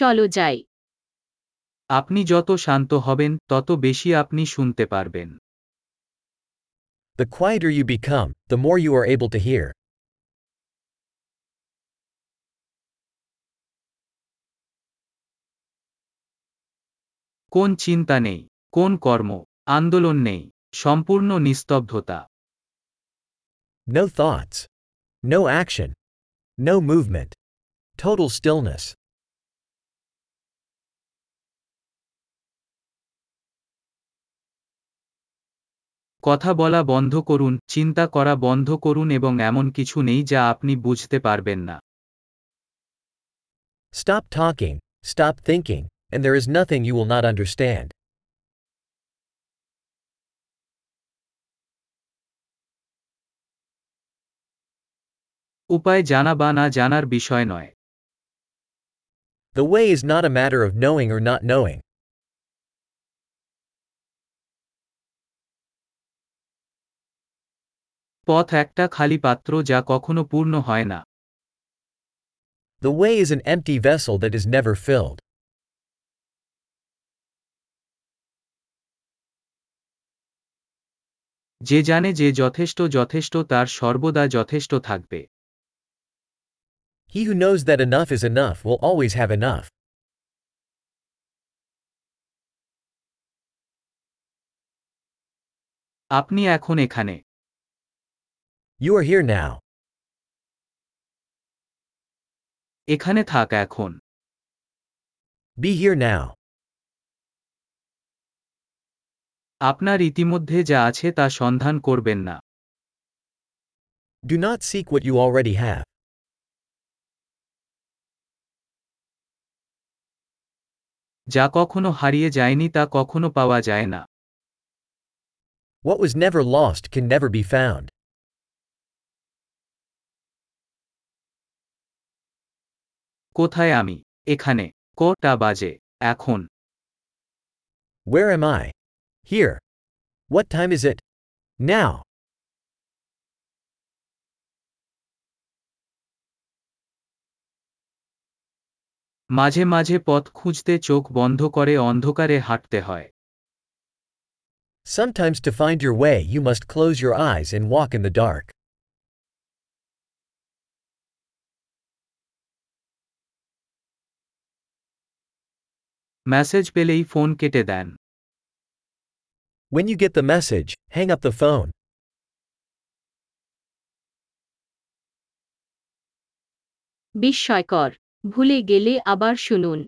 চলো যাই আপনি যত শান্ত হবেন তত বেশি আপনি শুনতে পারবেন The quieter you become, the more you are able to hear. কোন চিন্তা নেই কোন কর্ম আন্দোলন নেই সম্পূর্ণ নিস্তব্ধতা No thoughts. No action. No movement. Total stillness. কথা বলা বন্ধ করুন চিন্তা করা বন্ধ করুন এবং এমন কিছু নেই যা আপনি বুঝতে পারবেন না Stop talking, stop thinking, and there is nothing you will not understand. উপায় জানা বা না জানার বিষয় নয় The way is not a matter of knowing or not knowing. পথ একটা খালি পাত্র যা কখনো পূর্ণ হয় না The way is an empty vessel that is never filled. যে জানে যে যথেষ্ট যথেষ্ট তার সর্বদা যথেষ্ট থাকবে He who knows that enough is enough will always have enough. আপনি এখন এখানে You are here now. এখানে থাক এখন Be here now. আপনার ইতিমধ্যে যা আছে তা সন্ধান করবেন না Do not seek what you already have. যা কখনো হারিয়ে যায়নি তা কখনো পাওয়া যায় না What was never lost can never be found. কোথায় আমি এখানে কটা বাজে এখন Where am I? Here. What time is it? Now. মাঝে মাঝে পথ খুঁজতে চোখ বন্ধ করে অন্ধকারে হাঁটতে হয় Sometimes to find your way, you must close your eyes and walk in the dark. Message পেলেই ফোন কেটে দেন When you get the message, hang up the phone. বিস্ময়কর ভুলে গেলে আবার শুনুন